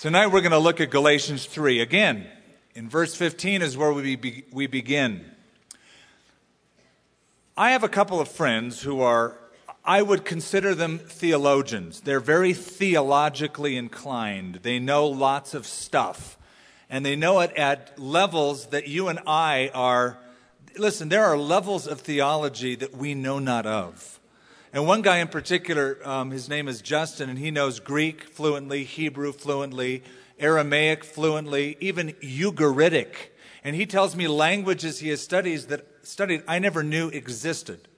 Tonight we're going to look at Galatians 3. Again, in verse 15 is where we, be, we begin. I have a couple of friends who are, I would consider them theologians. They're very theologically inclined. They know lots of stuff. And they know it at levels that you and I are. Listen, there are levels of theology that we know not of. And one guy in particular, um, his name is Justin, and he knows Greek fluently, Hebrew fluently, Aramaic fluently, even Ugaritic. And he tells me languages he has studied that studied I never knew existed.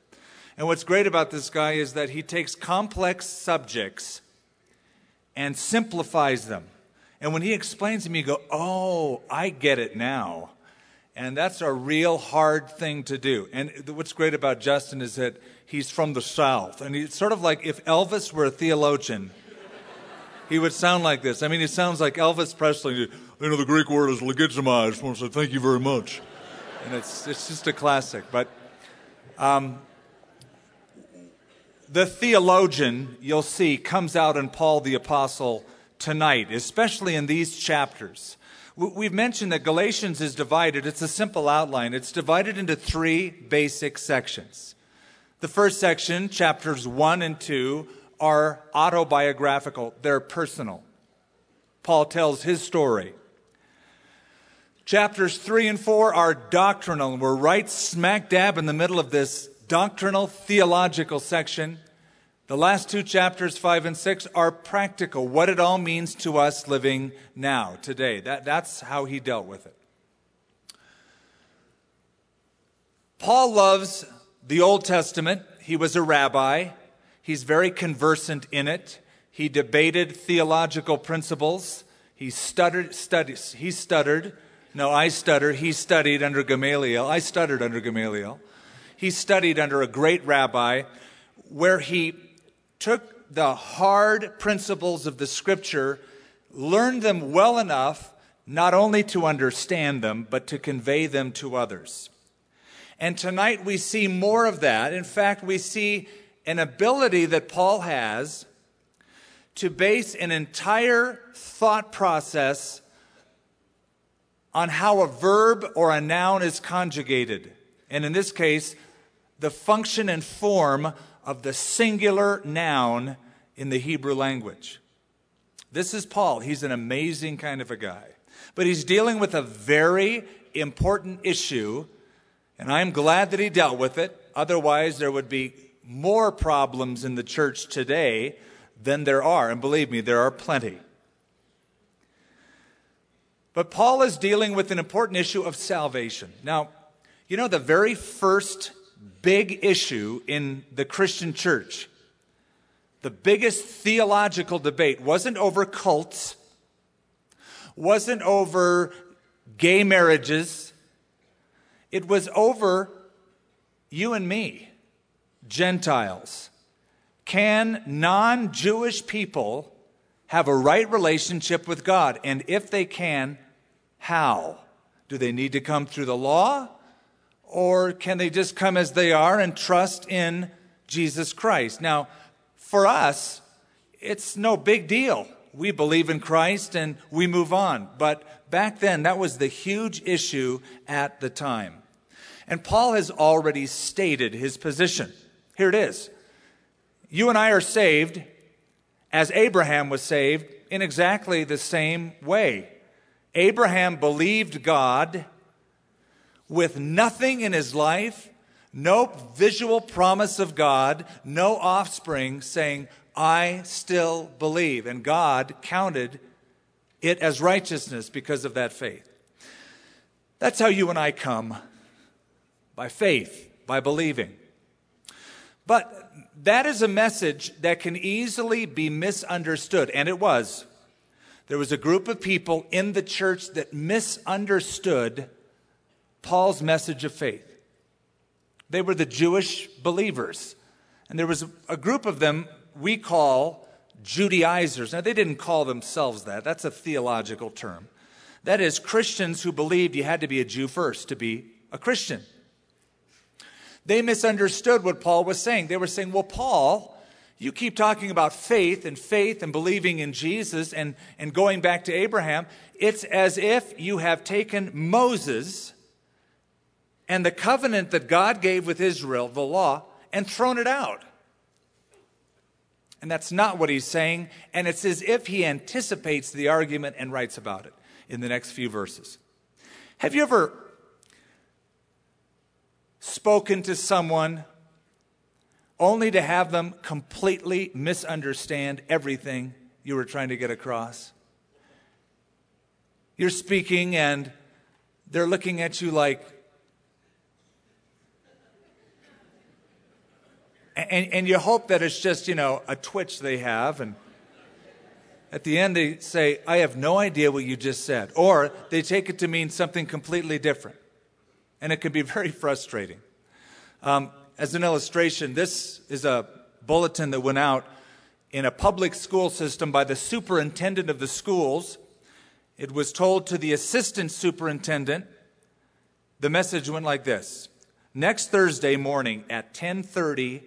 And what's great about this guy is that he takes complex subjects and simplifies them. And when he explains them, you go, "Oh, I get it now." And that's a real hard thing to do. And what's great about Justin is that he's from the South. And he's sort of like if Elvis were a theologian, he would sound like this. I mean, he sounds like Elvis Presley. You know, the Greek word is legitimize. I just want to say thank you very much. And it's, it's just a classic. But um, the theologian, you'll see, comes out in Paul the Apostle tonight, especially in these chapters. We've mentioned that Galatians is divided. It's a simple outline. It's divided into three basic sections. The first section, chapters 1 and 2, are autobiographical, they're personal. Paul tells his story. Chapters 3 and 4 are doctrinal, we're right smack dab in the middle of this doctrinal theological section. The last two chapters, 5 and 6, are practical, what it all means to us living now, today. That, that's how he dealt with it. Paul loves the Old Testament. He was a rabbi, he's very conversant in it. He debated theological principles. He stuttered, studies, he stuttered. No, I stutter. He studied under Gamaliel. I stuttered under Gamaliel. He studied under a great rabbi where he took the hard principles of the scripture, learned them well enough not only to understand them, but to convey them to others. And tonight we see more of that. In fact, we see an ability that Paul has to base an entire thought process on how a verb or a noun is conjugated. And in this case, the function and form of the singular noun in the Hebrew language. This is Paul. He's an amazing kind of a guy. But he's dealing with a very important issue, and I'm glad that he dealt with it. Otherwise, there would be more problems in the church today than there are. And believe me, there are plenty. But Paul is dealing with an important issue of salvation. Now, you know, the very first big issue in the Christian church. The biggest theological debate wasn't over cults, wasn't over gay marriages, it was over you and me, Gentiles. Can non Jewish people have a right relationship with God? And if they can, how? Do they need to come through the law? Or can they just come as they are and trust in Jesus Christ? Now, for us, it's no big deal. We believe in Christ and we move on. But back then, that was the huge issue at the time. And Paul has already stated his position. Here it is. You and I are saved as Abraham was saved in exactly the same way. Abraham believed God with nothing in his life, no visual promise of God, no offspring, saying, I still believe. And God counted it as righteousness because of that faith. That's how you and I come by faith, by believing. But that is a message that can easily be misunderstood, and it was. There was a group of people in the church that misunderstood Paul's message of faith. They were the Jewish believers. And there was a group of them we call Judaizers. Now, they didn't call themselves that, that's a theological term. That is, Christians who believed you had to be a Jew first to be a Christian. They misunderstood what Paul was saying. They were saying, well, Paul, you keep talking about faith and faith and believing in Jesus and, and going back to Abraham. It's as if you have taken Moses and the covenant that God gave with Israel, the law, and thrown it out. And that's not what he's saying. And it's as if he anticipates the argument and writes about it in the next few verses. Have you ever spoken to someone only to have them completely misunderstand everything you were trying to get across. You're speaking and they're looking at you like, and, and you hope that it's just, you know, a twitch they have. And at the end, they say, I have no idea what you just said. Or they take it to mean something completely different. And it can be very frustrating. Um, as an illustration, this is a bulletin that went out in a public school system by the superintendent of the schools. It was told to the assistant superintendent. The message went like this. Next Thursday morning at 10:30,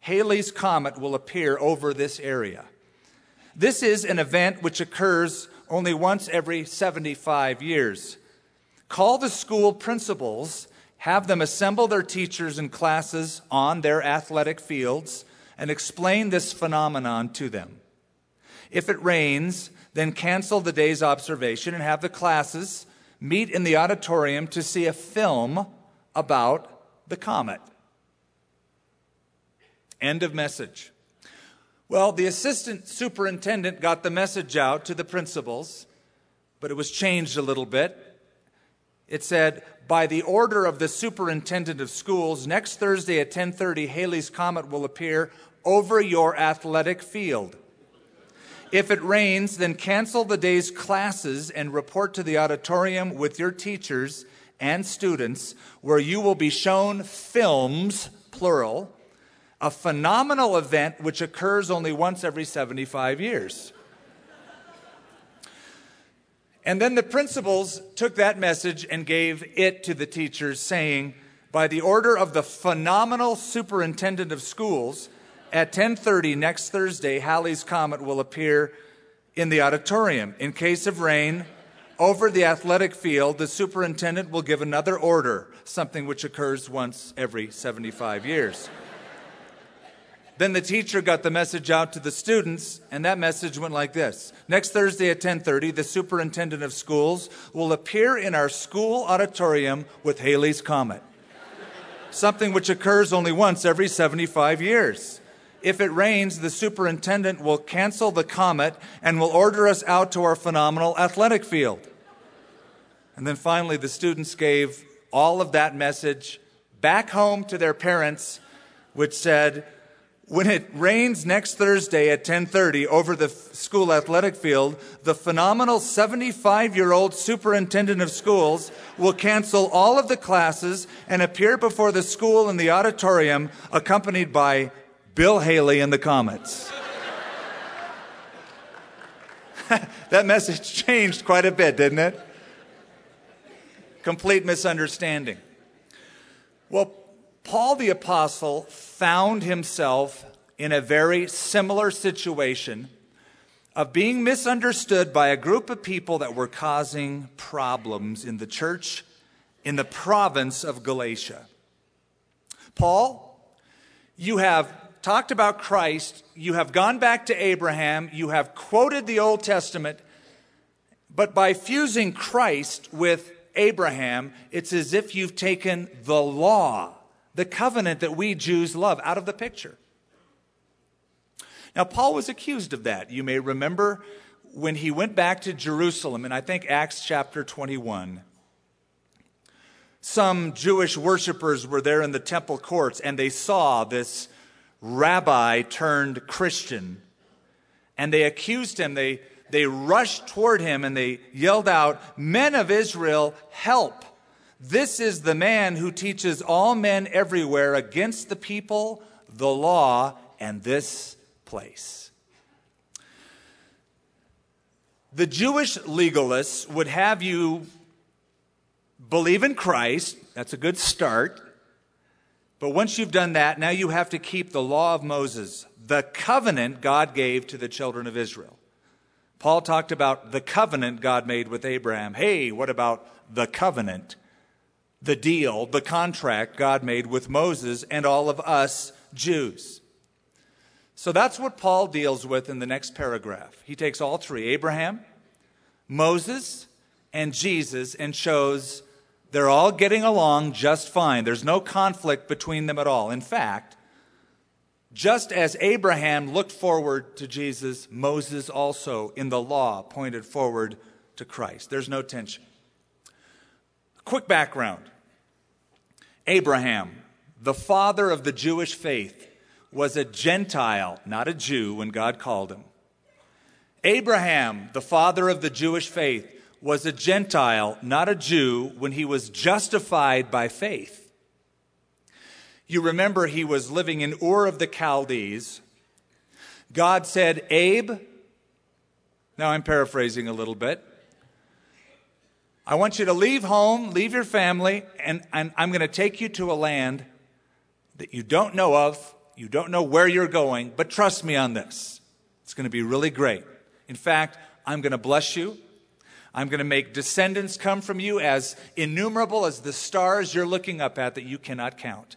Halley's comet will appear over this area. This is an event which occurs only once every 75 years. Call the school principals have them assemble their teachers and classes on their athletic fields and explain this phenomenon to them. If it rains, then cancel the day's observation and have the classes meet in the auditorium to see a film about the comet. End of message. Well, the assistant superintendent got the message out to the principals, but it was changed a little bit. It said, by the order of the superintendent of schools, next Thursday at 10:30 Halley's comet will appear over your athletic field. If it rains, then cancel the day's classes and report to the auditorium with your teachers and students where you will be shown films, plural, a phenomenal event which occurs only once every 75 years. And then the principals took that message and gave it to the teachers, saying, by the order of the phenomenal superintendent of schools, at 10:30 next Thursday, Halley's comet will appear in the auditorium. In case of rain, over the athletic field, the superintendent will give another order, something which occurs once every 75 years. Then the teacher got the message out to the students, and that message went like this. Next Thursday at 10:30, the superintendent of schools will appear in our school auditorium with Halley's comet. Something which occurs only once every 75 years. If it rains, the superintendent will cancel the comet and will order us out to our phenomenal athletic field. And then finally, the students gave all of that message back home to their parents, which said, when it rains next Thursday at 10:30 over the school athletic field, the phenomenal 75-year-old superintendent of schools will cancel all of the classes and appear before the school in the auditorium accompanied by Bill Haley and the Comets. that message changed quite a bit, didn't it? Complete misunderstanding. Well, Paul the Apostle found himself in a very similar situation of being misunderstood by a group of people that were causing problems in the church in the province of Galatia. Paul, you have talked about Christ, you have gone back to Abraham, you have quoted the Old Testament, but by fusing Christ with Abraham, it's as if you've taken the law the covenant that we Jews love out of the picture. Now, Paul was accused of that. You may remember when he went back to Jerusalem, and I think Acts chapter 21. Some Jewish worshippers were there in the temple courts, and they saw this rabbi turned Christian. And they accused him. They, they rushed toward him and they yelled out, Men of Israel, help! This is the man who teaches all men everywhere against the people, the law, and this place. The Jewish legalists would have you believe in Christ, that's a good start, But once you've done that, now you have to keep the law of Moses, the covenant God gave to the children of Israel. Paul talked about the covenant God made with Abraham. Hey, what about the covenant? The deal, the contract God made with Moses and all of us Jews. So that's what Paul deals with in the next paragraph. He takes all three Abraham, Moses, and Jesus and shows they're all getting along just fine. There's no conflict between them at all. In fact, just as Abraham looked forward to Jesus, Moses also in the law pointed forward to Christ. There's no tension. Quick background Abraham, the father of the Jewish faith, was a Gentile, not a Jew, when God called him. Abraham, the father of the Jewish faith, was a Gentile, not a Jew, when he was justified by faith. You remember he was living in Ur of the Chaldees. God said, Abe, now I'm paraphrasing a little bit. I want you to leave home, leave your family, and, and I'm going to take you to a land that you don't know of. You don't know where you're going, but trust me on this. It's going to be really great. In fact, I'm going to bless you. I'm going to make descendants come from you as innumerable as the stars you're looking up at that you cannot count.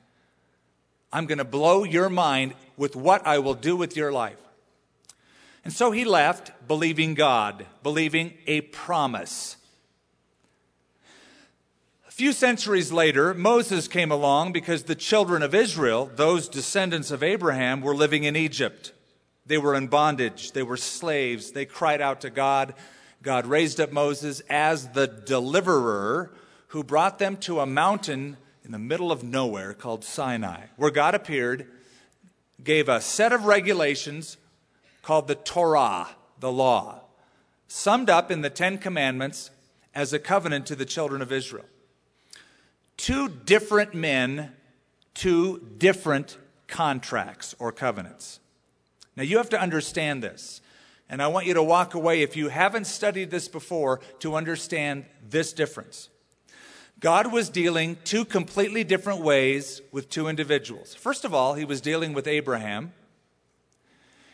I'm going to blow your mind with what I will do with your life. And so he left believing God, believing a promise. Few centuries later, Moses came along because the children of Israel, those descendants of Abraham, were living in Egypt. They were in bondage, they were slaves, they cried out to God. God raised up Moses as the deliverer who brought them to a mountain in the middle of nowhere called Sinai, where God appeared, gave a set of regulations called the Torah, the law, summed up in the Ten Commandments as a covenant to the children of Israel. Two different men, two different contracts or covenants. Now you have to understand this. And I want you to walk away, if you haven't studied this before, to understand this difference. God was dealing two completely different ways with two individuals. First of all, he was dealing with Abraham.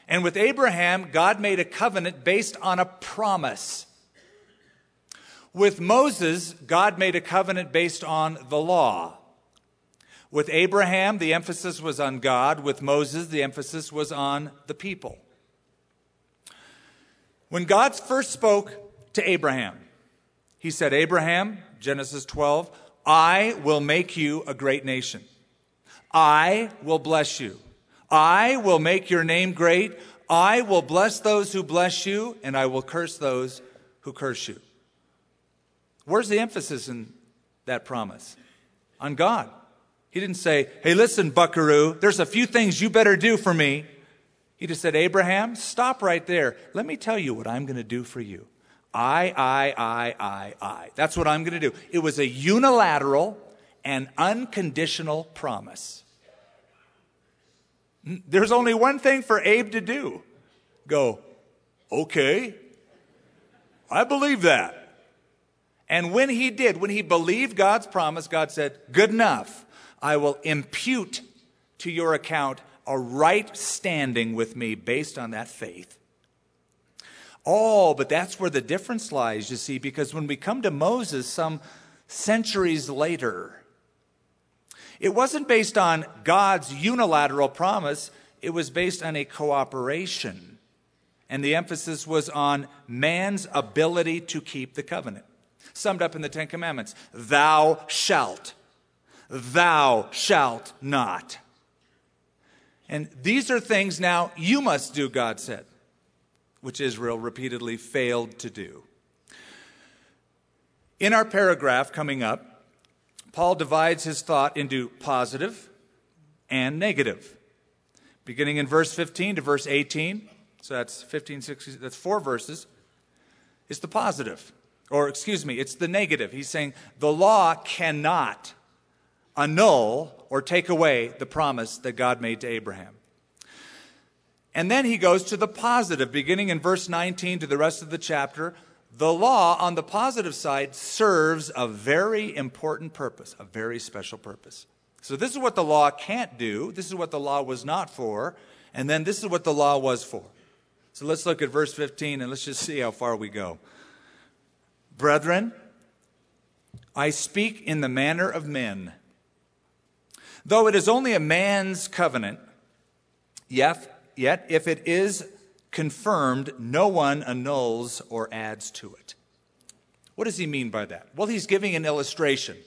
And with Abraham, God made a covenant based on a promise. With Moses, God made a covenant based on the law. With Abraham, the emphasis was on God. With Moses, the emphasis was on the people. When God first spoke to Abraham, he said, Abraham, Genesis 12, I will make you a great nation. I will bless you. I will make your name great. I will bless those who bless you, and I will curse those who curse you. Where's the emphasis in that promise? On God. He didn't say, hey, listen, buckaroo, there's a few things you better do for me. He just said, Abraham, stop right there. Let me tell you what I'm going to do for you. I, I, I, I, I. That's what I'm going to do. It was a unilateral and unconditional promise. There's only one thing for Abe to do go, okay, I believe that. And when he did, when he believed God's promise, God said, Good enough. I will impute to your account a right standing with me based on that faith. Oh, but that's where the difference lies, you see, because when we come to Moses some centuries later, it wasn't based on God's unilateral promise, it was based on a cooperation. And the emphasis was on man's ability to keep the covenant. Summed up in the Ten Commandments Thou shalt, thou shalt not. And these are things now you must do, God said which Israel repeatedly failed to do. In our paragraph coming up, Paul divides his thought into positive and negative. Beginning in verse 15 to verse 18, so that's 15, 16, that's four verses, is the positive. Or, excuse me, it's the negative. He's saying the law cannot annul or take away the promise that God made to Abraham. And then he goes to the positive, beginning in verse 19 to the rest of the chapter. The law, on the positive side, serves a very important purpose, a very special purpose. So, this is what the law can't do. This is what the law was not for. And then this is what the law was for. So, let's look at verse 15 and let's just see how far we go. Brethren, I speak in the manner of men. Though it is only a man's covenant, yet, yet if it is confirmed, no one annuls or adds to it. What does he mean by that? Well, he's giving an illustration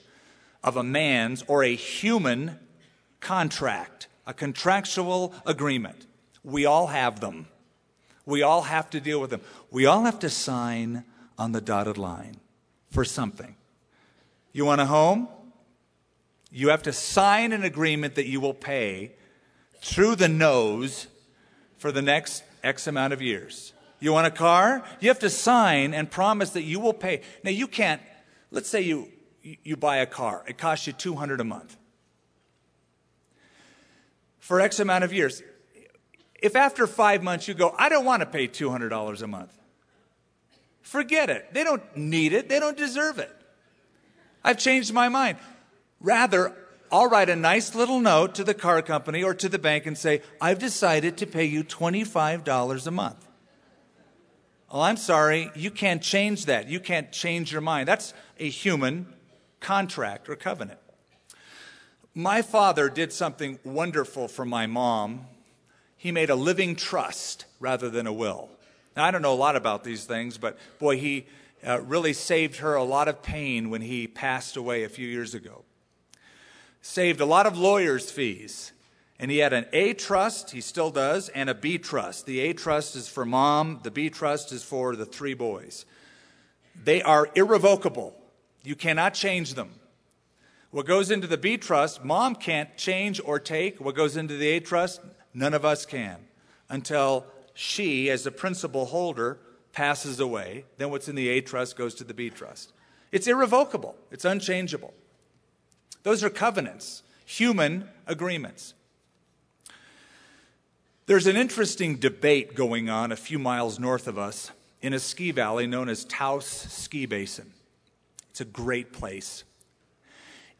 of a man's or a human contract, a contractual agreement. We all have them. We all have to deal with them. We all have to sign on the dotted line for something. You want a home? You have to sign an agreement that you will pay through the nose for the next X amount of years. You want a car? You have to sign and promise that you will pay. Now, you can't, let's say you, you buy a car, it costs you 200 a month for X amount of years. If after five months you go, I don't want to pay $200 a month, forget it. They don't need it, they don't deserve it. I've changed my mind. Rather, I'll write a nice little note to the car company or to the bank and say, I've decided to pay you $25 a month. Well, I'm sorry, you can't change that. You can't change your mind. That's a human contract or covenant. My father did something wonderful for my mom. He made a living trust rather than a will. Now, I don't know a lot about these things, but boy, he uh, really saved her a lot of pain when he passed away a few years ago. Saved a lot of lawyers' fees. And he had an A trust, he still does, and a B trust. The A trust is for mom, the B trust is for the three boys. They are irrevocable. You cannot change them. What goes into the B trust, mom can't change or take. What goes into the A trust, none of us can until she, as the principal holder, passes away, then what's in the A trust goes to the B trust. It's irrevocable, it's unchangeable. Those are covenants, human agreements. There's an interesting debate going on a few miles north of us in a ski valley known as Taos Ski Basin. It's a great place.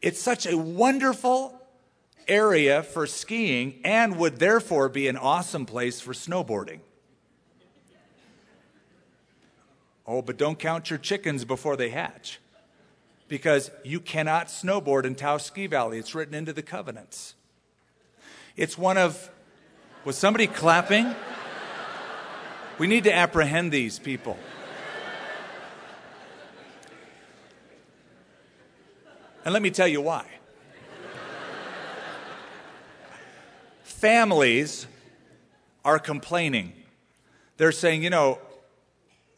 It's such a wonderful area for skiing and would therefore be an awesome place for snowboarding. Oh, but don't count your chickens before they hatch. Because you cannot snowboard in Taos Ski Valley. It's written into the covenants. It's one of. Was somebody clapping? We need to apprehend these people. And let me tell you why. Families are complaining. They're saying, you know,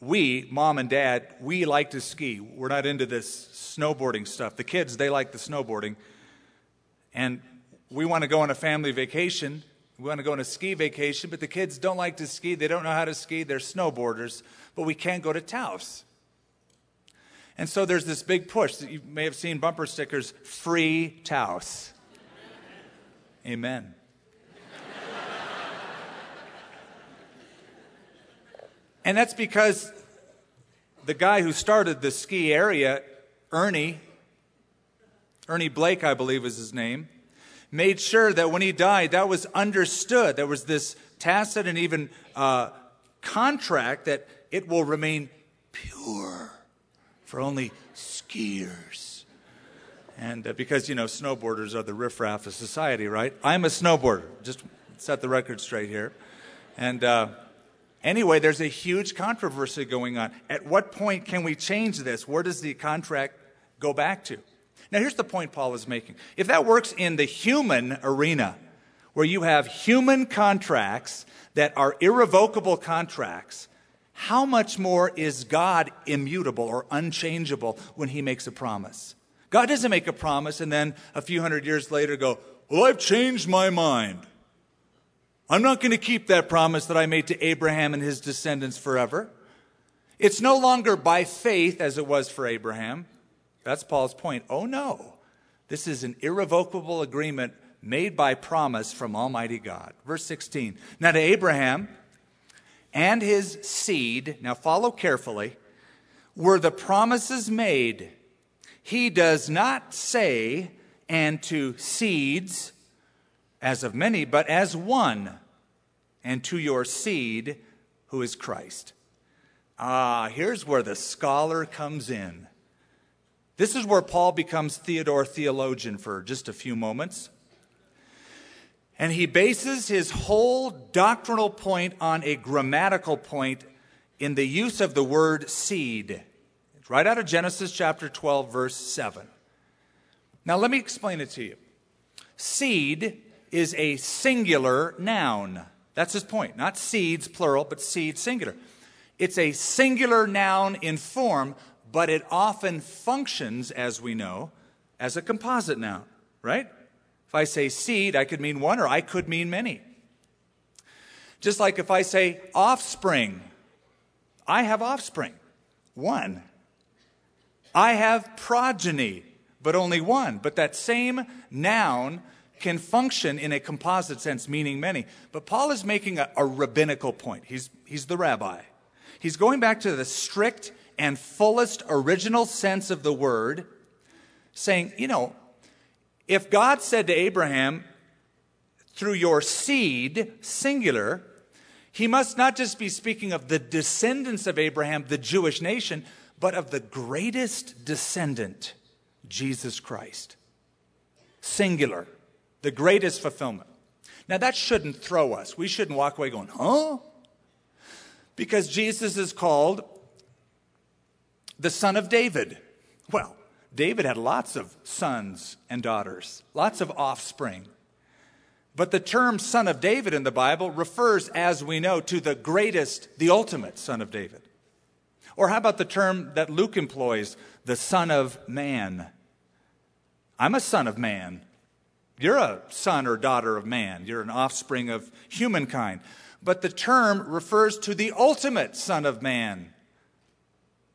we, mom and dad, we like to ski. We're not into this snowboarding stuff. The kids, they like the snowboarding. And we want to go on a family vacation. We want to go on a ski vacation, but the kids don't like to ski. They don't know how to ski. They're snowboarders, but we can't go to Taos. And so there's this big push that you may have seen bumper stickers free Taos. Amen. And that's because the guy who started the ski area, Ernie, Ernie Blake, I believe is his name, made sure that when he died, that was understood. There was this tacit and even uh, contract that it will remain pure for only skiers. And uh, because, you know, snowboarders are the riffraff of society, right? I'm a snowboarder. Just set the record straight here. And, uh, Anyway, there's a huge controversy going on. At what point can we change this? Where does the contract go back to? Now, here's the point Paul is making. If that works in the human arena, where you have human contracts that are irrevocable contracts, how much more is God immutable or unchangeable when he makes a promise? God doesn't make a promise and then a few hundred years later go, Well, I've changed my mind. I'm not going to keep that promise that I made to Abraham and his descendants forever. It's no longer by faith as it was for Abraham. That's Paul's point. Oh no. This is an irrevocable agreement made by promise from Almighty God. Verse 16. Now to Abraham and his seed, now follow carefully, were the promises made. He does not say and to seeds, as of many, but as one, and to your seed, who is Christ. Ah, here's where the scholar comes in. This is where Paul becomes Theodore theologian for just a few moments. And he bases his whole doctrinal point on a grammatical point in the use of the word seed. It's right out of Genesis chapter 12, verse 7. Now, let me explain it to you. Seed is a singular noun. That's his point. Not seeds, plural, but seed, singular. It's a singular noun in form, but it often functions, as we know, as a composite noun, right? If I say seed, I could mean one or I could mean many. Just like if I say offspring, I have offspring, one. I have progeny, but only one. But that same noun can function in a composite sense, meaning many. But Paul is making a, a rabbinical point. He's, he's the rabbi. He's going back to the strict and fullest original sense of the word, saying, you know, if God said to Abraham, through your seed, singular, he must not just be speaking of the descendants of Abraham, the Jewish nation, but of the greatest descendant, Jesus Christ. Singular, the greatest fulfillment. Now, that shouldn't throw us. We shouldn't walk away going, huh? Because Jesus is called the son of David. Well, David had lots of sons and daughters, lots of offspring. But the term son of David in the Bible refers, as we know, to the greatest, the ultimate son of David. Or how about the term that Luke employs, the son of man? I'm a son of man. You're a son or daughter of man. You're an offspring of humankind. But the term refers to the ultimate son of man,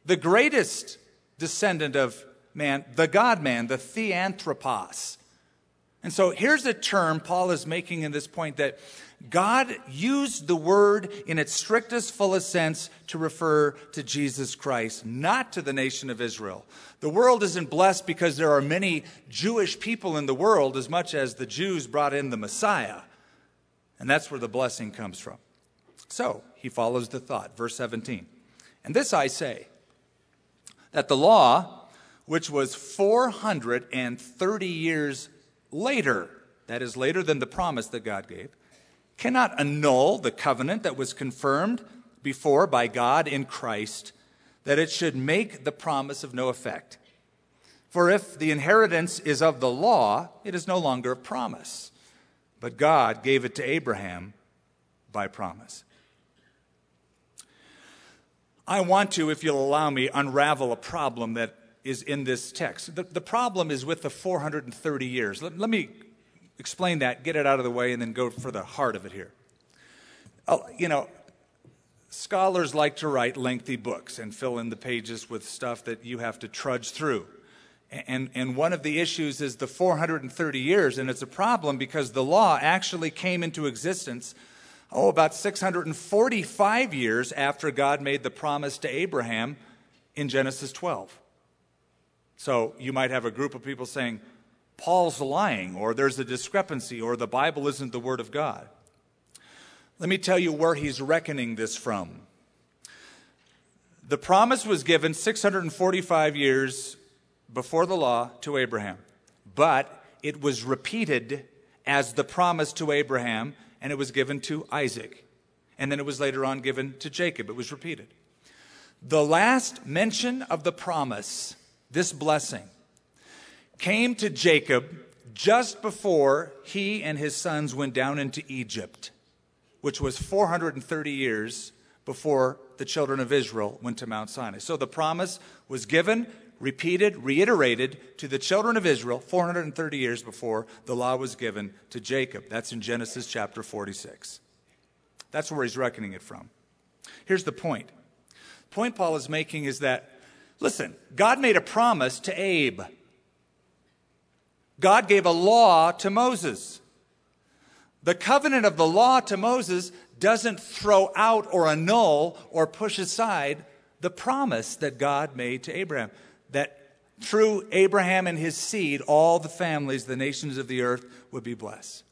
the greatest descendant of man, the God man, the theanthropos. And so here's a term Paul is making in this point that God used the word in its strictest, fullest sense to refer to Jesus Christ, not to the nation of Israel. The world isn't blessed because there are many Jewish people in the world as much as the Jews brought in the Messiah. And that's where the blessing comes from. So he follows the thought. Verse 17. And this I say that the law, which was 430 years later, that is later than the promise that God gave, cannot annul the covenant that was confirmed before by God in Christ, that it should make the promise of no effect. For if the inheritance is of the law, it is no longer a promise, but God gave it to Abraham by promise. I want to, if you'll allow me, unravel a problem that is in this text. The, the problem is with the 430 years. Let, let, me explain that, get it out of the way, and then go for the heart of it here. Oh, you know, scholars like to write lengthy books and fill in the pages with stuff that you have to trudge through. And, and one of the issues is the 430 years, and it's a problem because the law actually came into existence oh, about 645 years after God made the promise to Abraham in Genesis 12. So you might have a group of people saying, Paul's lying, or there's a discrepancy, or the Bible isn't the Word of God. Let me tell you where he's reckoning this from. The promise was given 645 years before the law to Abraham, but it was repeated as the promise to Abraham and it was given to Isaac. And then it was later on given to Jacob. It was repeated. The last mention of the promise, this blessing, came to Jacob just before he and his sons went down into Egypt, which was 430 years before the children of Israel went to Mount Sinai. So the promise was given repeated, reiterated to the children of Israel 430 years before the law was given to Jacob. That's in Genesis chapter 46. That's where he's reckoning it from. Here's the point. Point Paul is making is that, listen, God made a promise to Abe. God gave a law to Moses. The covenant of the law to Moses doesn't throw out or annul or push aside the promise that God made to Abraham that through Abraham and his seed, all the families, the nations of the earth would be blessed.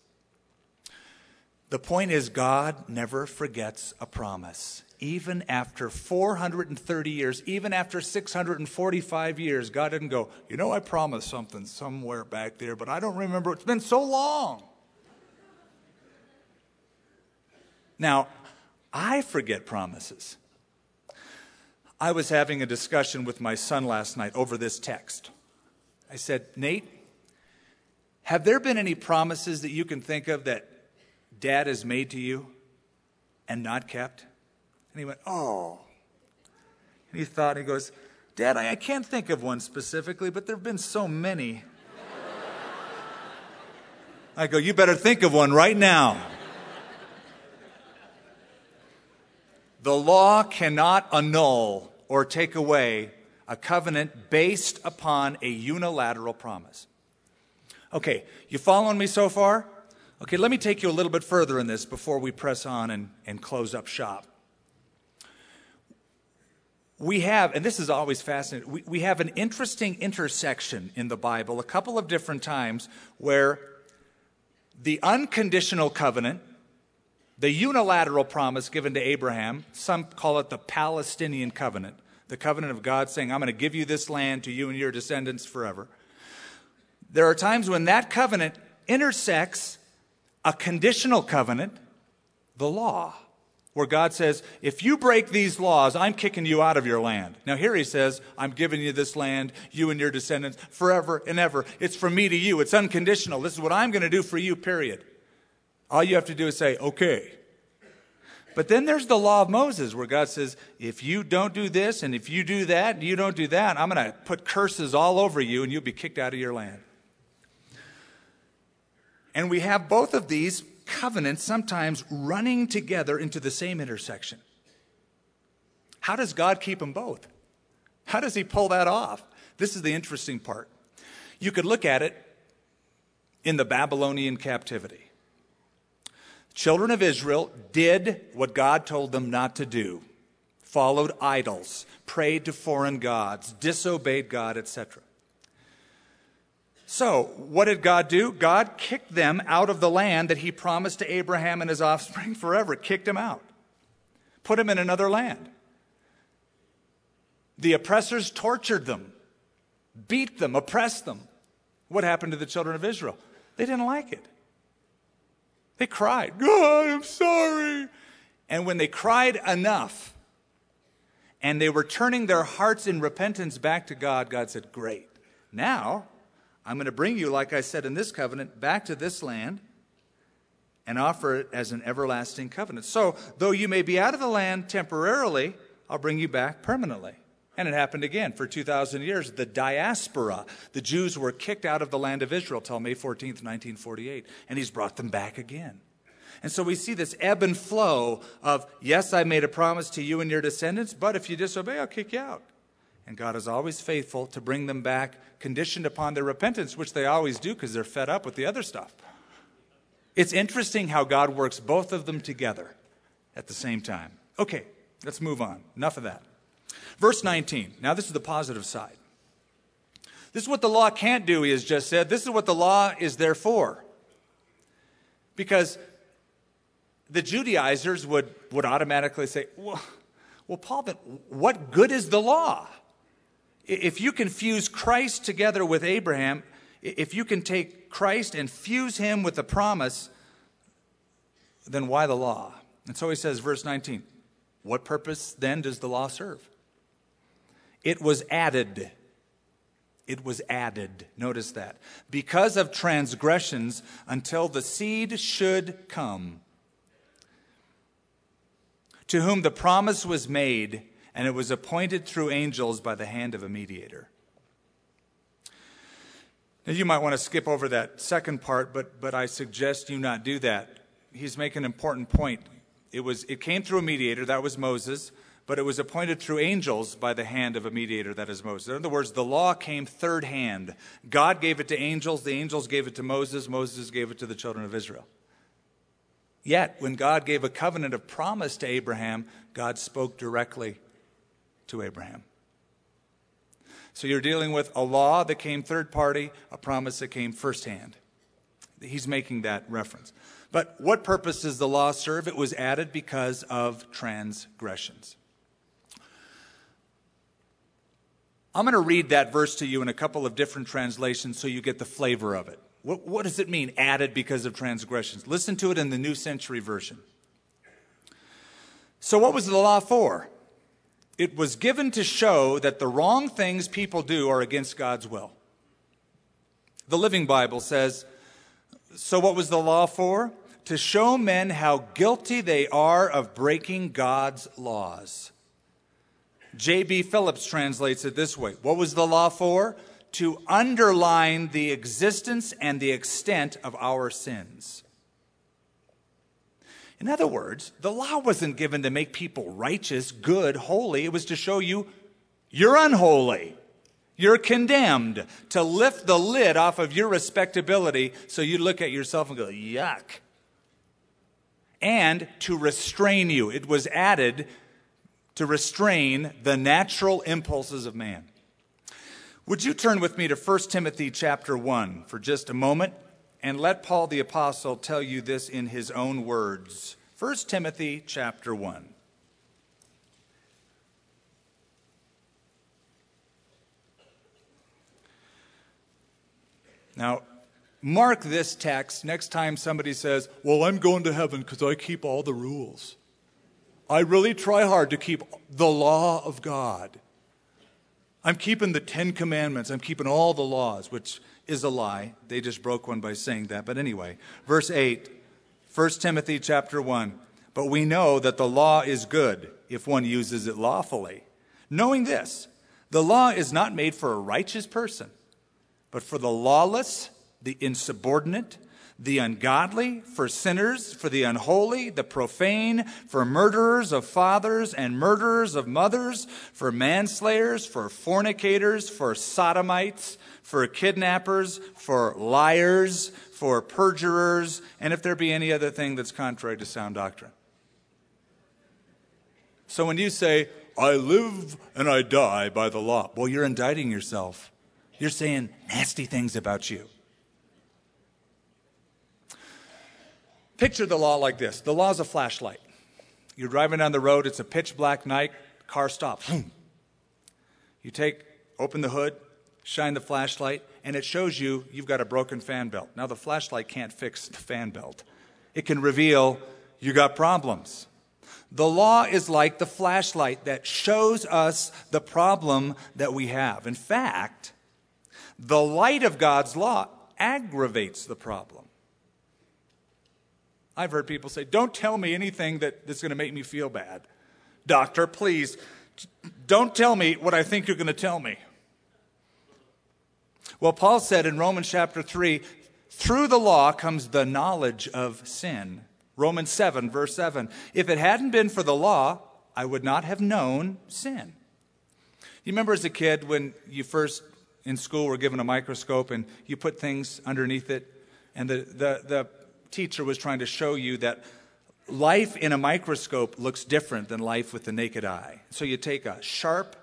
The point is, God never forgets a promise. Even after 430 years, even after 645 years, God didn't go, You know, I promised something somewhere back there, but I don't remember. It's been so long. Now, I forget promises. I was having a discussion with my son last night over this text. I said, Nate, have there been any promises that you can think of that dad has made to you and not kept? And he went, Oh. And he thought, and he goes, Dad, I, I can't think of one specifically, but there have been so many. I go, You better think of one right now. The law cannot annul or take away a covenant based upon a unilateral promise. Okay, you following me so far? Okay, let me take you a little bit further in this before we press on and, and close up shop. We have, and this is always fascinating, we, we have an interesting intersection in the Bible a couple of different times where the unconditional covenant the unilateral promise given to Abraham, some call it the Palestinian covenant, the covenant of God saying, I'm going to give you this land to you and your descendants forever. There are times when that covenant intersects a conditional covenant, the law, where God says, if you break these laws, I'm kicking you out of your land. Now, here he says, I'm giving you this land, you and your descendants, forever and ever. It's from me to you. It's unconditional. This is what I'm going to do for you, period. All you have to do is say, okay. But then there's the law of Moses where God says, if you don't do this and if you do that and you don't do that, I'm going to put curses all over you and you'll be kicked out of your land. And we have both of these covenants sometimes running together into the same intersection. How does God keep them both? How does he pull that off? This is the interesting part. You could look at it in the Babylonian captivity children of Israel did what God told them not to do followed idols, prayed to foreign gods, disobeyed God, etc. So, what did God do? God kicked them out of the land that He promised to Abraham and his offspring forever, kicked them out, put them in another land. The oppressors tortured them, beat them, oppressed them. What happened to the children of Israel? They didn't like it. They cried, God, I'm sorry. And when they cried enough and they were turning their hearts in repentance back to God, God said, Great. Now I'm going to bring you, like I said in this covenant, back to this land and offer it as an everlasting covenant. So, though you may be out of the land temporarily, I'll bring you back permanently. And it happened again for 2,000 years. The diaspora, the Jews were kicked out of the land of Israel till May 14th, 1948. And he's brought them back again. And so we see this ebb and flow of, yes, I made a promise to you and your descendants, but if you disobey, I'll kick you out. And God is always faithful to bring them back, conditioned upon their repentance, which they always do because they're fed up with the other stuff. It's interesting how God works both of them together at the same time. Okay, let's move on. Enough of that. Verse 19. Now, this is the positive side. This is what the law can't do, he has just said. This is what the law is there for. Because the Judaizers would, would automatically say, well, well, Paul, what good is the law? If you can fuse Christ together with Abraham, if you can take Christ and fuse him with the promise, then why the law? And so he says, verse 19, what purpose then does the law serve? It was added. It was added. Notice that. Because of transgressions until the seed should come, to whom the promise was made, and it was appointed through angels by the hand of a mediator. Now, you might want to skip over that second part, but, but I suggest you not do that. He's making an important point. It, was, it came through a mediator, that was Moses but it was appointed through angels by the hand of a mediator, that is Moses. In other words, the law came third hand. God gave it to angels, the angels gave it to Moses, Moses gave it to the children of Israel. Yet, when God gave a covenant of promise to Abraham, God spoke directly to Abraham. So you're dealing with a law that came third party, a promise that came firsthand. He's making that reference. But what purpose does the law serve? It was added because of transgressions. I'm going to read that verse to you in a couple of different translations so you get the flavor of it. What, what, does it mean, added because of transgressions? Listen to it in the New Century Version. So, what was the law for? It was given to show that the wrong things people do are against God's will. The Living Bible says, So, what was the law for? To show men how guilty they are of breaking God's laws. J.B. Phillips translates it this way What was the law for? To underline the existence and the extent of our sins. In other words, the law wasn't given to make people righteous, good, holy. It was to show you you're unholy. You're condemned to lift the lid off of your respectability so you look at yourself and go, yuck. And to restrain you. It was added to restrain the natural impulses of man. Would you turn with me to 1 Timothy chapter 1 for just a moment and let Paul the apostle tell you this in his own words. 1 Timothy chapter 1. Now, mark this text next time somebody says, Well, I'm going to heaven because I keep all the rules. I really try hard to keep the law of God. I'm keeping the Ten Commandments. I'm keeping all the laws, which is a lie. They just broke one by saying that. But anyway, verse 8, 1 Timothy chapter 1. But we know that the law is good if one uses it lawfully. Knowing this, the law is not made for a righteous person, but for the lawless, the insubordinate, the ungodly, for sinners, for the unholy, the profane, for murderers of fathers and murderers of mothers, for manslayers, for fornicators, for sodomites, for kidnappers, for liars, for perjurers, and if there be any other thing that's contrary to sound doctrine. So when you say, I live and I die by the law, well, you're indicting yourself. You're saying nasty things about you. Picture the law like this the law is a flashlight. You're driving down the road, it's a pitch black night, car stops. You take, open the hood, shine the flashlight, and it shows you you've got a broken fan belt. Now, the flashlight can't fix the fan belt, it can reveal you got problems. The law is like the flashlight that shows us the problem that we have. In fact, the light of God's law aggravates the problem. I've heard people say, Don't tell me anything that, that's going to make me feel bad. Doctor, please, don't tell me what I think you're going to tell me. Well, Paul said in Romans chapter 3 through the law comes the knowledge of sin. Romans 7, verse 7. If it hadn't been for the law, I would not have known sin. You remember as a kid when you first in school were given a microscope and you put things underneath it, and the, the, the teacher was trying to show you that life in a microscope looks different than life with the naked eye. So you take a sharp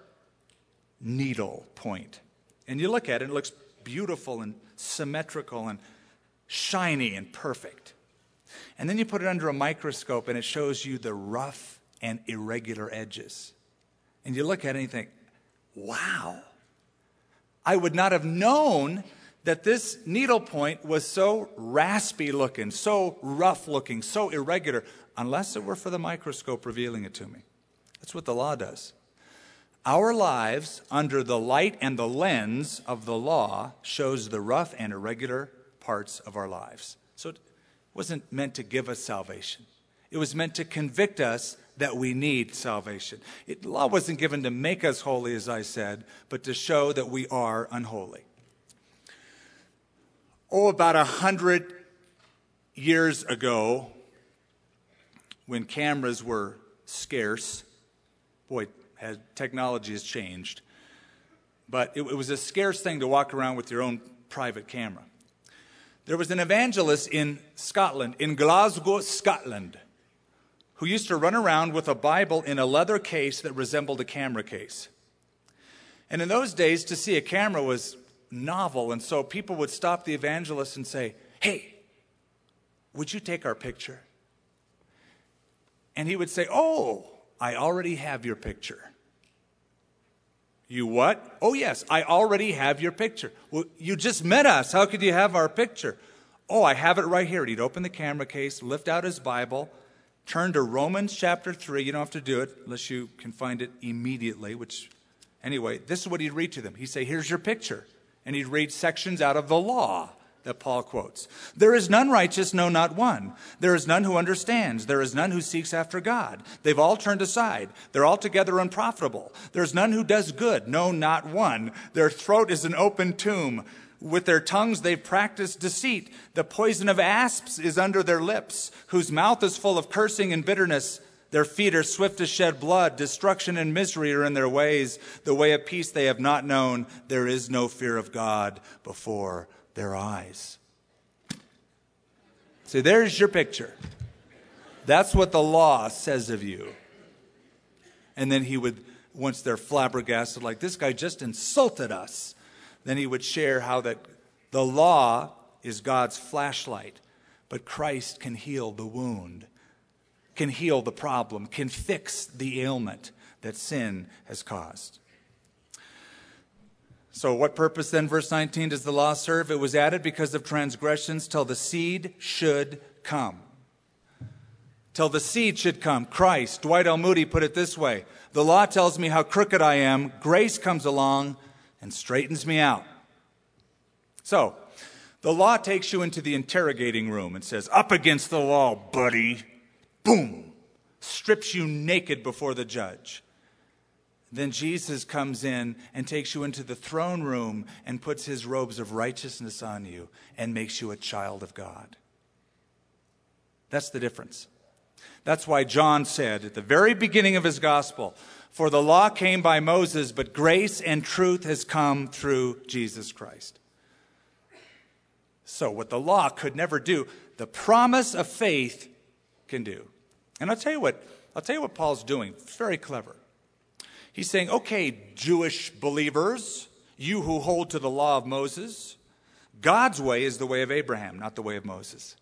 needle point and you look at it, and it looks beautiful and symmetrical and shiny and perfect. And then you put it under a microscope and it shows you the rough and irregular edges. And you look at it and you think, wow, I would not have known that this needle point was so raspy looking, so rough looking, so irregular, unless it were for the microscope revealing it to me. That's what the law does. Our lives, under the light and the lens of the law, shows the rough and irregular parts of our lives. So it wasn't meant to give us salvation. It was meant to convict us that we need salvation. It, law wasn't given to make us holy, as I said, but to show that we are unholy oh, about a hundred years ago, when cameras were scarce, boy, has, technology has changed, but it, it was a scarce thing to walk around with your own private camera. There was an evangelist in Scotland, in Glasgow, Scotland, who used to run around with a Bible in a leather case that resembled a camera case. And in those days, to see a camera was novel. And so people would stop the evangelist and say, Hey, would you take our picture? And he would say, Oh, I already have your picture. You what? Oh, yes, I already have your picture. Well, you just met us. How could you have our picture? Oh, I have it right here. He'd open the camera case, lift out his Bible, turn to Romans chapter 3. You don't have to do it unless you can find it immediately, which, anyway, this is what he'd read to them. He'd say, Here's your picture. And he'd read sections out of the law that Paul quotes. There is none righteous, no, not one. There is none who understands. There is none who seeks after God. They've all turned aside. They're altogether unprofitable. There's none who does good, no, not one. Their throat is an open tomb. With their tongues they've practiced deceit. The poison of asps is under their lips, whose mouth is full of cursing and bitterness. Their feet are swift to shed blood. Destruction and misery are in their ways. The way of peace they have not known. There is no fear of God before their eyes. See, there's your picture. That's what the law says of you. And then he would, once they're flabbergasted, like, this guy just insulted us, then he would share how that the law is God's flashlight, but Christ can heal the wound, can heal the problem, can fix the ailment that sin has caused. So, what purpose then, verse 19, does the law serve? It was added because of transgressions till the seed should come. Till the seed should come. Christ, Dwight L. Moody put it this way The law tells me how crooked I am, grace comes along and straightens me out. So, the law takes you into the interrogating room and says, Up against the wall, buddy. Boom. Strips you naked before the judge. Then Jesus comes in and takes you into the throne room and puts his robes of righteousness on you and makes you a child of God. That's the difference. That's why John said at the very beginning of his gospel, For the law came by Moses, but grace and truth has come through Jesus Christ. So, what the law could never do, the promise of faith can do. And I'll tell you what, I'll tell you what Paul's doing. Very clever. He's saying, okay, Jewish believers, you who hold to the law of Moses, God's way is the way of Abraham, not the way of Moses.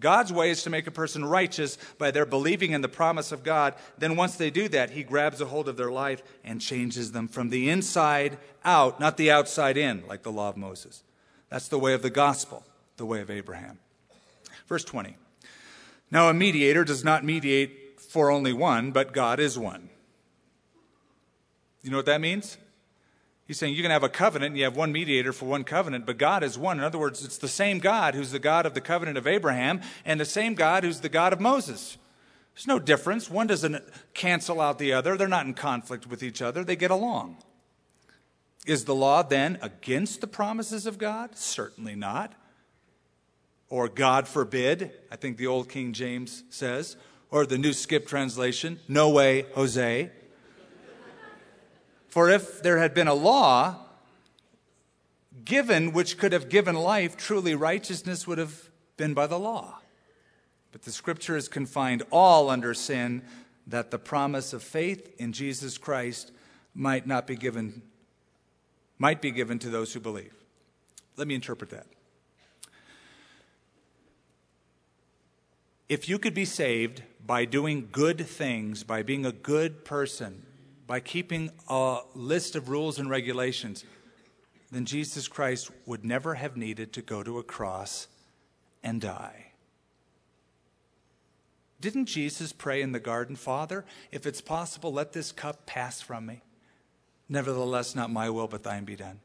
God's way is to make a person righteous by their believing in the promise of God. Then, once they do that, He grabs a hold of their life and changes them from the inside out, not the outside in, like the law of Moses. That's the way of the gospel, the way of Abraham. Verse 20. Now, a mediator does not mediate for only one, but God is one. You know what that means? He's saying you can have a covenant and you have one mediator for one covenant, but God is one. In other words, it's the same God who's the God of the covenant of Abraham and the same God who's the God of Moses. There's no difference. One doesn't cancel out the other, they're not in conflict with each other, they get along. Is the law then against the promises of God? Certainly not. Or God forbid, I think the old King James says, or the New Skip translation, no way, Jose. For if there had been a law given which could have given life, truly righteousness would have been by the law. But the scripture has confined all under sin that the promise of faith in Jesus Christ might not be given might be given to those who believe. Let me interpret that. If you could be saved by doing good things, by being a good person, by keeping a list of rules and regulations, then Jesus Christ would never have needed to go to a cross and die. Didn't Jesus pray in the garden, Father, if it's possible, let this cup pass from me? Nevertheless, not my will, but thine be done.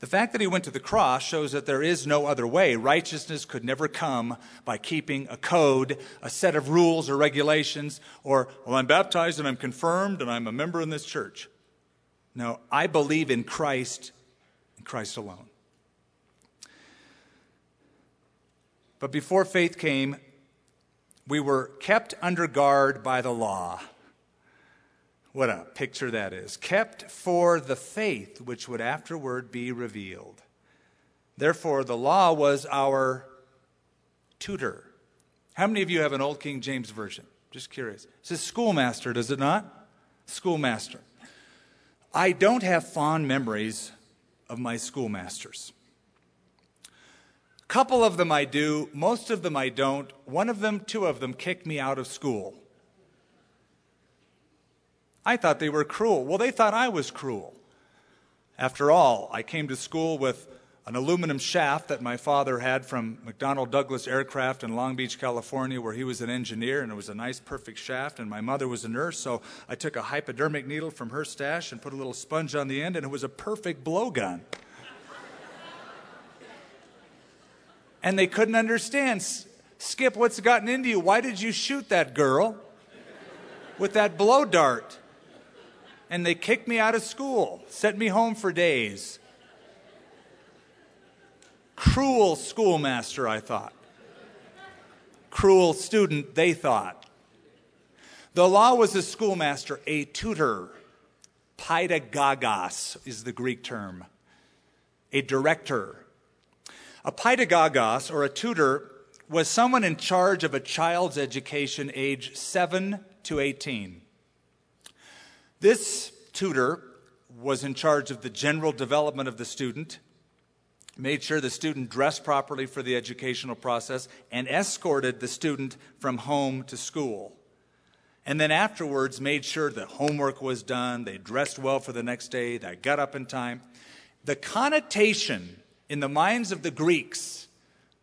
The fact that he went to the cross shows that there is no other way. Righteousness could never come by keeping a code, a set of rules or regulations, or, well, I'm baptized and I'm confirmed and I'm a member in this church. No, I believe in Christ and Christ alone. But before faith came, we were kept under guard by the law. What a picture that is. Kept for the faith which would afterward be revealed. Therefore, the law was our tutor. How many of you have an Old King James Version? Just curious. It says schoolmaster, does it not? Schoolmaster. I don't have fond memories of my schoolmasters. A couple of them I do, most of them I don't. One of them, two of them, kicked me out of school. I thought they were cruel. Well, they thought I was cruel. After all, I came to school with an aluminum shaft that my father had from McDonnell Douglas Aircraft in Long Beach, California, where he was an engineer, and it was a nice, perfect shaft. And my mother was a nurse, so I took a hypodermic needle from her stash and put a little sponge on the end, and it was a perfect blowgun. and they couldn't understand. Skip, what's gotten into you? Why did you shoot that girl with that blow dart? And they kicked me out of school, sent me home for days. Cruel schoolmaster, I thought. Cruel student, they thought. The law was a schoolmaster, a tutor. Paidagogos is the Greek term. A director. A paidagogos, or a tutor, was someone in charge of a child's education age 7 to 18. This tutor was in charge of the general development of the student made sure the student dressed properly for the educational process, and escorted the student from home to school. And then afterwards, made sure that homework was done, they dressed well for the next day, they got up in time. The connotation in the minds of the Greeks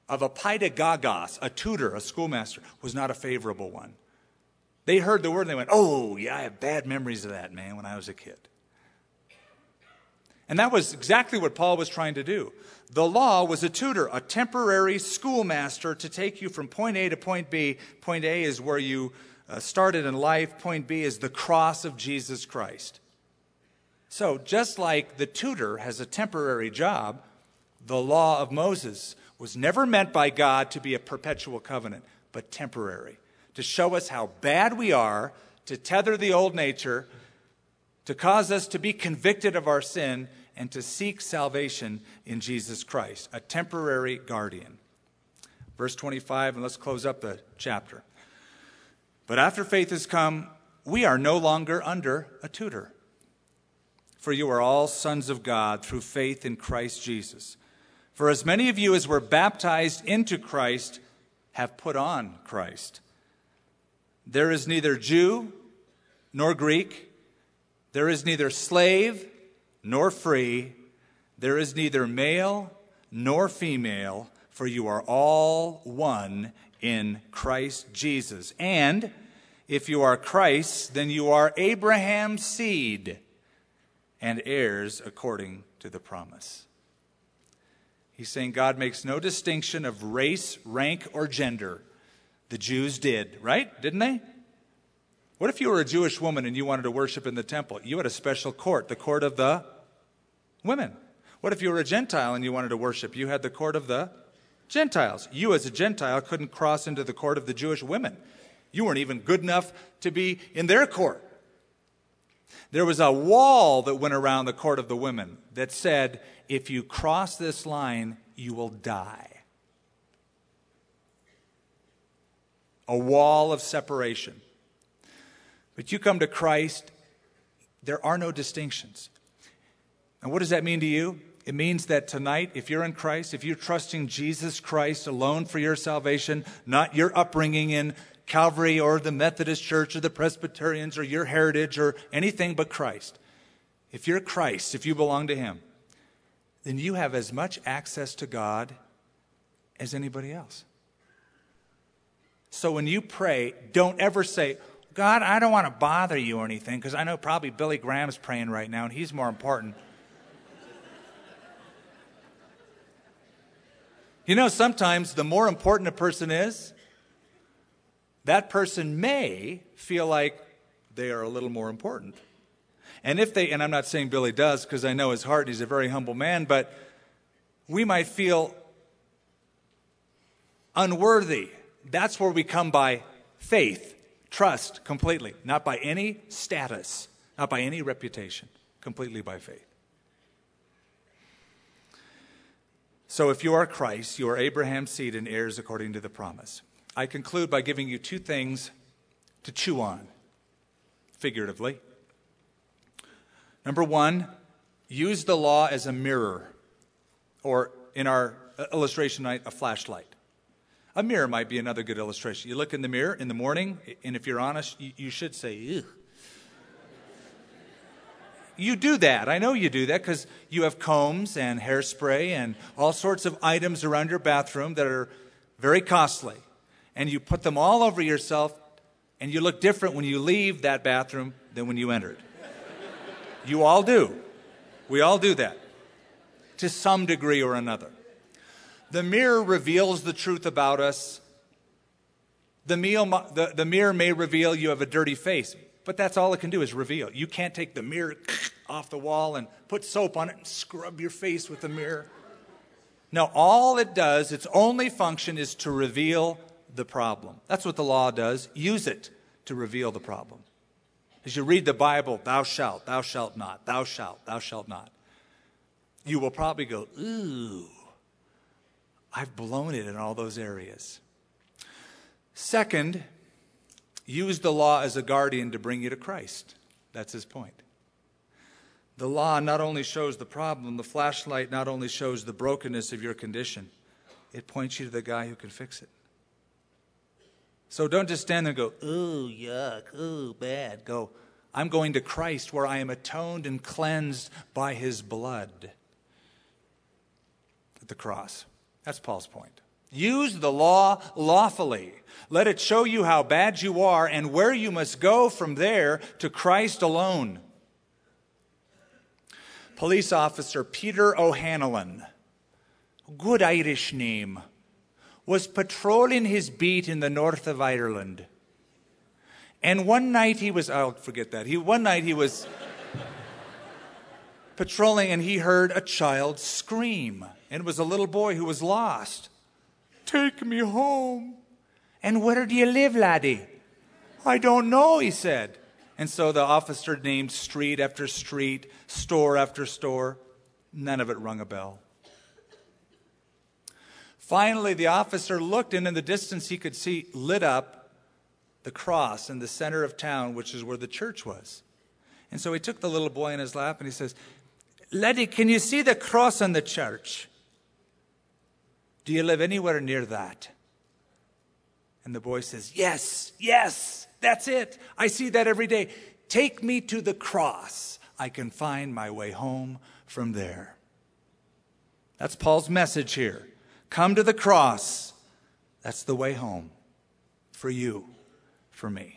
of a paidagogos, a tutor, a schoolmaster, was not a favorable one. They heard the word and they went, Oh, yeah, I have bad memories of that, man, when I was a kid. And that was exactly what Paul was trying to do. The law was a tutor, a temporary schoolmaster to take you from point A to point B. Point A is where you uh, started in life, point B is the cross of Jesus Christ. So, just like the tutor has a temporary job, the law of Moses was never meant by God to be a perpetual covenant, but temporary, to show us how bad we are, to tether the old nature to cause us to be convicted of our sin and to seek salvation in Jesus Christ, a temporary guardian. Verse 25, and let's close up the chapter. But after faith has come, we are no longer under a tutor. For you are all sons of God through faith in Christ Jesus. For as many of you as were baptized into Christ have put on Christ. There is neither Jew nor Greek there is neither slave nor free, there is neither male nor female, for you are all one in Christ Jesus. And if you are Christ, then you are Abraham's seed and heirs according to the promise. He's saying God makes no distinction of race, rank, or gender. The Jews did, right? Didn't they? What if you were a Jewish woman and you wanted to worship in the temple? You had a special court, the court of the women. What if you were a Gentile and you wanted to worship? You had the court of the Gentiles. You, as a Gentile, couldn't cross into the court of the Jewish women. You weren't even good enough to be in their court. There was a wall that went around the court of the women that said, if you cross this line, you will die. A wall of separation. But you come to Christ, there are no distinctions. And what does that mean to you? It means that tonight, if you're in Christ, if you're trusting Jesus Christ alone for your salvation, not your upbringing in Calvary or the Methodist Church or the Presbyterians or your heritage or anything but Christ, if you're Christ, if you belong to Him, then you have as much access to God as anybody else. So when you pray, don't ever say, God, I don't want to bother you or anything because I know probably Billy Graham's praying right now and he's more important. you know, sometimes the more important a person is, that person may feel like they are a little more important. And if they, and I'm not saying Billy does because I know his heart, and he's a very humble man, but we might feel unworthy. That's where we come by faith. Trust completely, not by any status, not by any reputation, completely by faith. So if you are Christ, you are Abraham's seed and heirs according to the promise. I conclude by giving you two things to chew on, figuratively. Number one, use the law as a mirror, or in our illustration night, a flashlight. A mirror might be another good illustration. You look in the mirror in the morning, and if you're honest, you, you should say, Ew. You do that. I know you do that because you have combs and hairspray and all sorts of items around your bathroom that are very costly. And you put them all over yourself, and you look different when you leave that bathroom than when you entered. You all do. We all do that to some degree or another. The mirror reveals the truth about us. The, meal, the, the mirror may reveal you have a dirty face, but that's all it can do is reveal. You can't take the mirror off the wall and put soap on it and scrub your face with the mirror. No, all it does, its only function is to reveal the problem. That's what the law does. Use it to reveal the problem. As you read the Bible, thou shalt, thou shalt not, thou shalt, thou shalt not, you will probably go, ooh, I've blown it in all those areas. Second, use the law as a guardian to bring you to Christ. That's his point. The law not only shows the problem, the flashlight not only shows the brokenness of your condition, it points you to the guy who can fix it. So don't just stand there and go, ooh, yuck, ooh, bad. Go, I'm going to Christ where I am atoned and cleansed by his blood at the cross. That's Paul's point. Use the law lawfully. Let it show you how bad you are and where you must go from there to Christ alone. Police officer Peter O'Hanlon, good Irish name, was patrolling his beat in the north of Ireland. And one night he was, I'll forget that. He, one night he was patrolling and he heard a child scream. And it was a little boy who was lost. Take me home. And where do you live, laddie? I don't know, he said. And so the officer named street after street, store after store. None of it rung a bell. Finally, the officer looked, and in the distance he could see lit up the cross in the center of town, which is where the church was. And so he took the little boy in his lap and he says, Laddie, can you see the cross in the church? Do you live anywhere near that? And the boy says, Yes, yes, that's it. I see that every day. Take me to the cross. I can find my way home from there. That's Paul's message here. Come to the cross. That's the way home for you, for me.